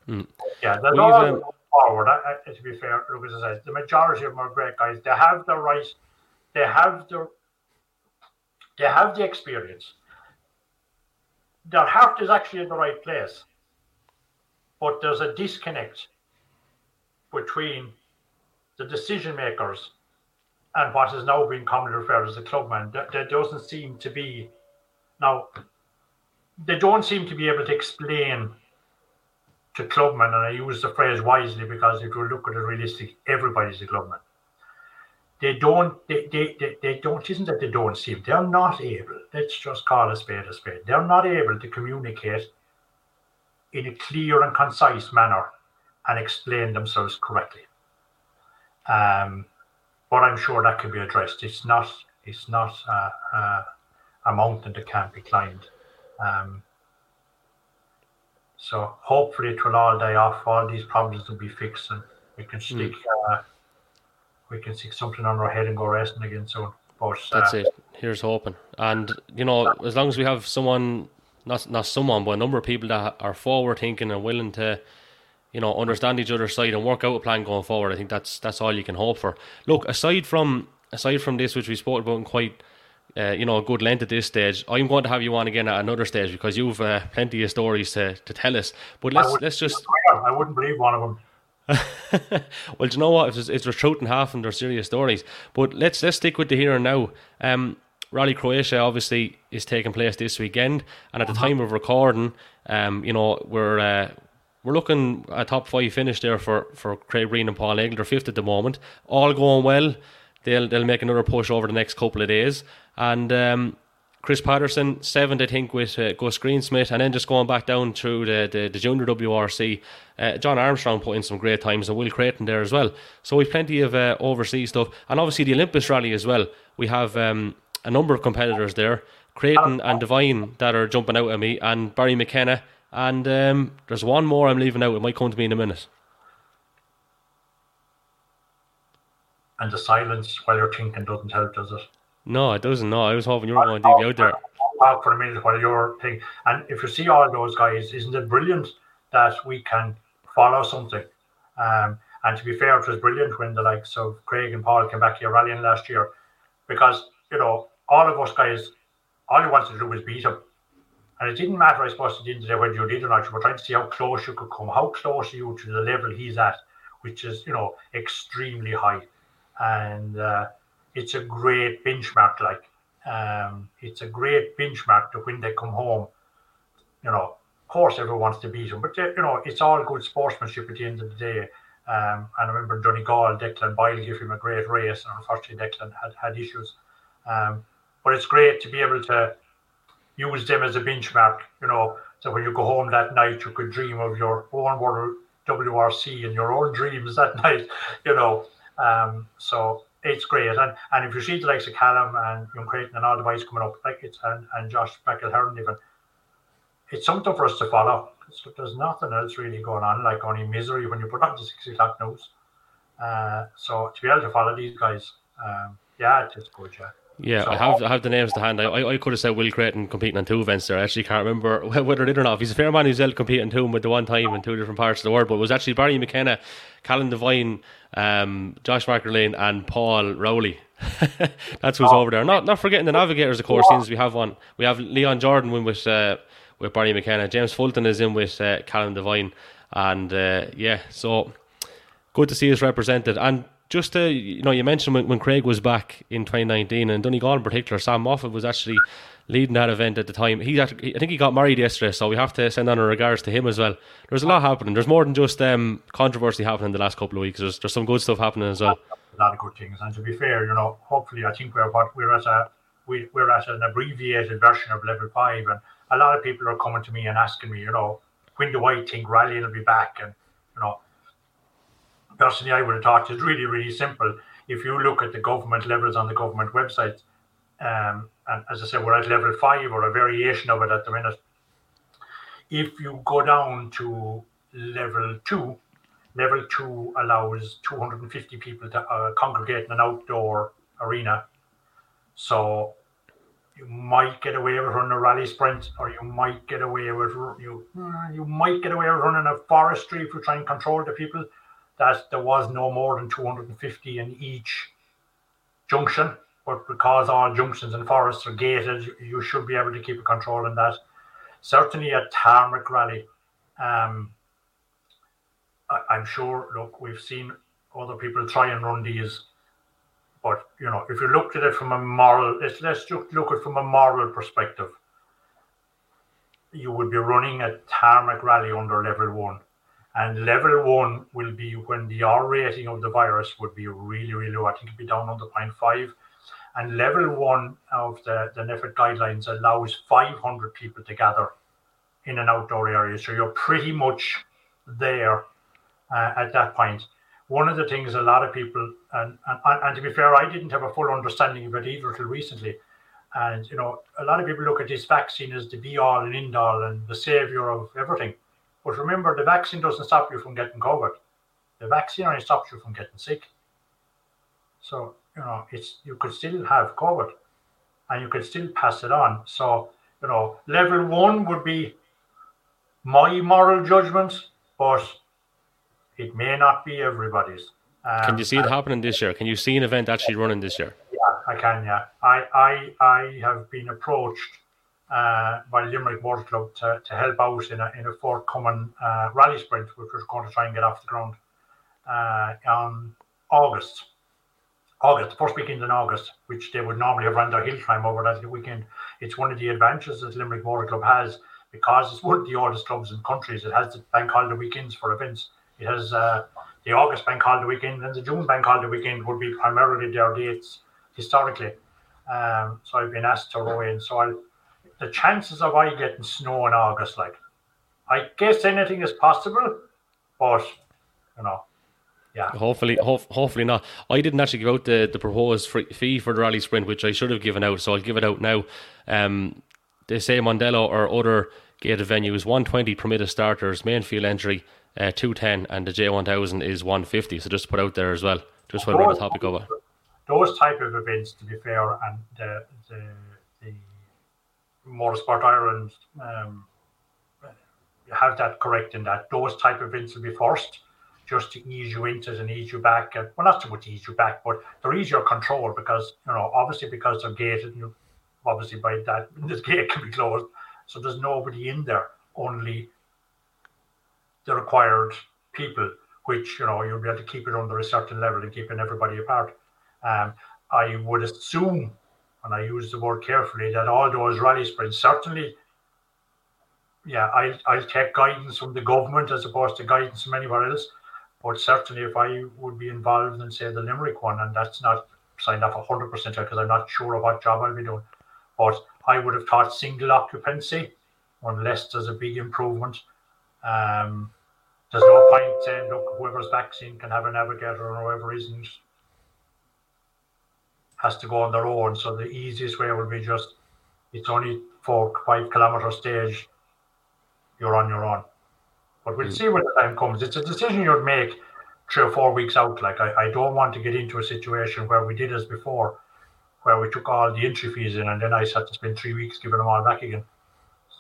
Mm. Yeah, there's all um, forward. I, I, to be fair, Lucas says the majority of them are great guys. They have the right, they have the, they have the experience. Their heart is actually in the right place, but there's a disconnect between the decision makers and what is now being commonly referred to as the clubman. There, there doesn't seem to be now. They don't seem to be able to explain to clubmen, and I use the phrase wisely because if you look at it realistically, everybody's a clubman. They don't, they, they, they, they don't, isn't that they don't seem, they're not able, let's just call a spade a spade, they're not able to communicate in a clear and concise manner and explain themselves correctly. Um, but I'm sure that can be addressed. It's not it's not uh, uh, a mountain that can't be climbed. Um, so hopefully it will all die off. All these problems will be fixed, and we can hmm. stick mm. uh, we can stick something on our head and go racing again soon. But that's it. Here's hoping. And you know, as long as we have someone, not not someone, but a number of people that are forward thinking and willing to you know, understand each other's side and work out a plan going forward. I think that's that's all you can hope for. Look, aside from aside from this, which we spoke about in quite uh, you know a good length at this stage, I'm going to have you on again at another stage because you've uh, plenty of stories to, to tell us. But let's let's just. I wouldn't believe one of them. well, do you know what? It's, it's the truth and half, and they're serious stories. But let's let's stick with the here and now. Um, Rally Croatia obviously is taking place this weekend, and at the uh-huh. time of recording, um, you know we're uh, we're looking a top five finish there for, for Craig Breen and Paul Nagle. They're fifth at the moment. All going well. They'll they'll make another push over the next couple of days. And um, Chris Patterson, seventh, I think, with uh, Gus Greensmith, and then just going back down through the, the, the junior WRC. Uh, Jon Armstrong put in some great times, and Will Creighton there as well. So we've plenty of uh, overseas stuff, and obviously the Olympus Rally as well. We have um, a number of competitors there, Creighton and Devine, that are jumping out at me, and Barry McKenna and um, there's one more I'm leaving out. It might come to me in a minute. And the silence while you're thinking doesn't help, does it? No, it doesn't. No, I was hoping you were going to dig out there. Talk for a minute while you're thinking. And if you see all those guys, isn't it brilliant that we can follow something? Um, and to be fair, it was brilliant when the likes of Craig and Paul came back here rallying last year because, you know, all of us guys, all you wanted to do was beat them. And it didn't matter, I suppose, at the end of the day whether you did or not. You were trying to see how close you could come. How close are you to the level he's at, which is, you know, extremely high. And uh, it's a great benchmark. Like, um, it's a great benchmark to when they come home. You know, of course, everyone wants to beat him, but you know, it's all good sportsmanship at the end of the day. Um, and I remember Johnny Gall, Declan Boyle gave him a great race, and unfortunately, Declan had had issues. Um, but it's great to be able to use them as a benchmark, you know, so when you go home that night, you could dream of your own WRC and your own dreams that night, you know. Um, so it's great. And and if you see the likes of Callum and Young Creighton and all the boys coming up, like it's and, and Josh McErlean even, it's something for us to follow. There's nothing else really going on, like only misery when you put on the six o'clock news. Uh, so to be able to follow these guys, um, yeah, it's good, yeah. Yeah, so, I have I have the names to hand. I, I, could have said Will Creighton competing on two events there. I actually can't remember whether it did or not. He's a fair man who's able competing two with the one time in two different parts of the world. But it was actually Barry McKenna, Callum Devine, um, Josh Lane, and Paul Rowley. That's who's oh. over there. Not not forgetting the navigators, of course. Since we have one, we have Leon Jordan win with uh, with Barry McKenna. James Fulton is in with uh, Callum Devine, and uh, yeah, so good to see us represented. And just to, you know, you mentioned when, when Craig was back in 2019 and Donegal in particular, Sam Moffett was actually leading that event at the time. He, actually, I think he got married yesterday, so we have to send on our regards to him as well. There's a lot happening. There's more than just um, controversy happening the last couple of weeks. There's, there's some good stuff happening as well. A lot of good things, and to be fair, you know, hopefully, I think we're what we're at a we, we're at an abbreviated version of level five, and a lot of people are coming to me and asking me, you know, when do I think rally will be back, and you know, personally, I would have thought it's really, really simple. If you look at the government levels on the government website, um, and as I said, we're at level five or a variation of it at the minute. If you go down to level two, level two allows 250 people to uh, congregate in an outdoor arena. So you might get away with running a rally sprint, or you might get away with you you might get away with running a forestry if you try and control the people that there was no more than 250 in each junction. But because all junctions and forests are gated, you should be able to keep a control on that. Certainly a tarmac rally. Um, I, am sure, look, we've seen other people try and run these. But, you know, if you looked at it from a moral, let's, let's just look at it from a moral perspective. You would be running a tarmac rally under level one and level one will be when the R rating of the virus would be really, really low. I think it'd be down under 0.5. And level one of the, the NPHET guidelines allows 500 people to gather in an outdoor area. So you're pretty much there uh, at that point. One of the things a lot of people, and, and, and to be fair, I didn't have a full understanding of it either till recently. And, you know, a lot of people look at this vaccine as the be all and end all and the savior of everything. But remember, the vaccine doesn't stop you from getting COVID. The vaccine only stops you from getting sick. So you know, it's you could still have COVID, and you could still pass it on. So you know, level one would be my moral judgment, but it may not be everybody's. Um, can you see it happening this year? Can you see an event actually running this year? Yeah, I can. Yeah, I I I have been approached by Limerick Motor Club to, to help out in a, in a forthcoming uh, rally sprint, which we're going to try and get off the ground uh, on August. August, the first weekend in August, which they would normally have run their hill climb over that weekend. It's one of the advantages that Limerick Motor Club has because it's one of the oldest clubs in countries. It has the bank holiday weekends for events. It has uh, the August bank holiday weekend and the June bank holiday weekend would be primarily their dates historically. Um, so I've been asked to row in. So I'll the chances of I getting snow in August, like, I guess anything is possible, but you know, yeah. Hopefully, ho- hopefully not. I didn't actually give out the, the proposed free fee for the rally sprint, which I should have given out, so I'll give it out now. Um, they say Mondello or other gated venues 120 permitted starters, main field entry uh, 210, and the J1000 is 150. So just put out there as well, just while we're on the topic of it. Those type of events, to be fair, and the, the Motorsport Ireland um, have that correct in that those type of events will be forced just to ease you into it and ease you back. And, well, not so much ease you back, but they're easier control because, you know, obviously because they're gated, you obviously by that, this gate can be closed. So there's nobody in there, only the required people, which, you know, you'll be able to keep it under a certain level and keeping everybody apart. Um, I would assume and I use the word carefully, that all those rally sprints certainly, yeah, I'll, I'll take guidance from the government as opposed to guidance from anywhere else. But certainly, if I would be involved in, say, the Limerick one, and that's not signed off 100% because I'm not sure of what job I'll be doing, but I would have taught single occupancy unless there's a big improvement. Um, there's no point saying, look, whoever's vaccine can have a navigator or whoever isn't has to go on their own. So the easiest way would be just it's only four five kilometer stage. you're on your own. But we'll mm. see when the time comes. It's a decision you'd make three or four weeks out. Like I, I don't want to get into a situation where we did as before, where we took all the entry fees in and then I had to spend three weeks giving them all back again.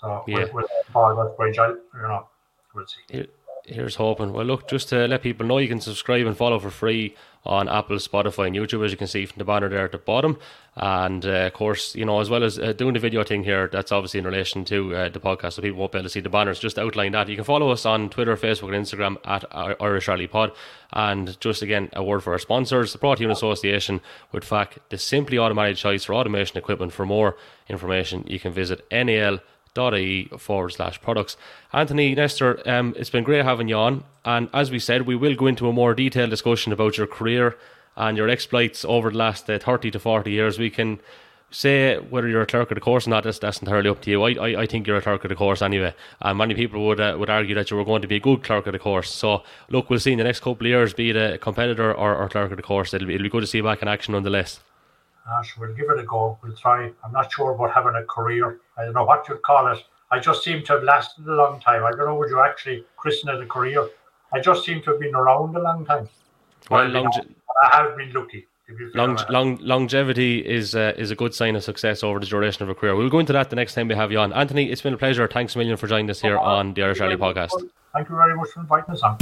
So yeah. with Paul Westbridge, I, you know, we'll see. Here's hoping. Well, look, just to let people know, you can subscribe and follow for free on Apple, Spotify, and YouTube, as you can see from the banner there at the bottom. And uh, of course, you know, as well as uh, doing the video thing here, that's obviously in relation to uh, the podcast, so people won't be able to see the banners. Just outline that. You can follow us on Twitter, Facebook, and Instagram at Irish Rally Pod. And just again, a word for our sponsors, to you in association with Faac, the simply automated choice for automation equipment. For more information, you can visit NAL ie forward slash products. Anthony Nestor, um, it's been great having you on. And as we said, we will go into a more detailed discussion about your career and your exploits over the last uh, 30 to 40 years. We can say whether you're a clerk of the course or not, that's, that's entirely up to you. I, I, I think you're a clerk of the course anyway. And many people would uh, would argue that you were going to be a good clerk of the course. So, look, we'll see in the next couple of years, be it a competitor or, or clerk of the course. It'll be, it'll be good to see you back in action nonetheless. Uh, we'll give it a go. We'll try. I'm not sure about having a career. I don't know what you'd call it. I just seem to have lasted a long time. I don't know would you actually christen it a career. I just seem to have been around a long time. Well, longe- I have been lucky. Long, long, longevity is uh, is a good sign of success over the duration of a career. We'll go into that the next time we have you on. Anthony, it's been a pleasure. Thanks a million for joining us here on the Irish Rally Podcast. Thank you very much for inviting us on.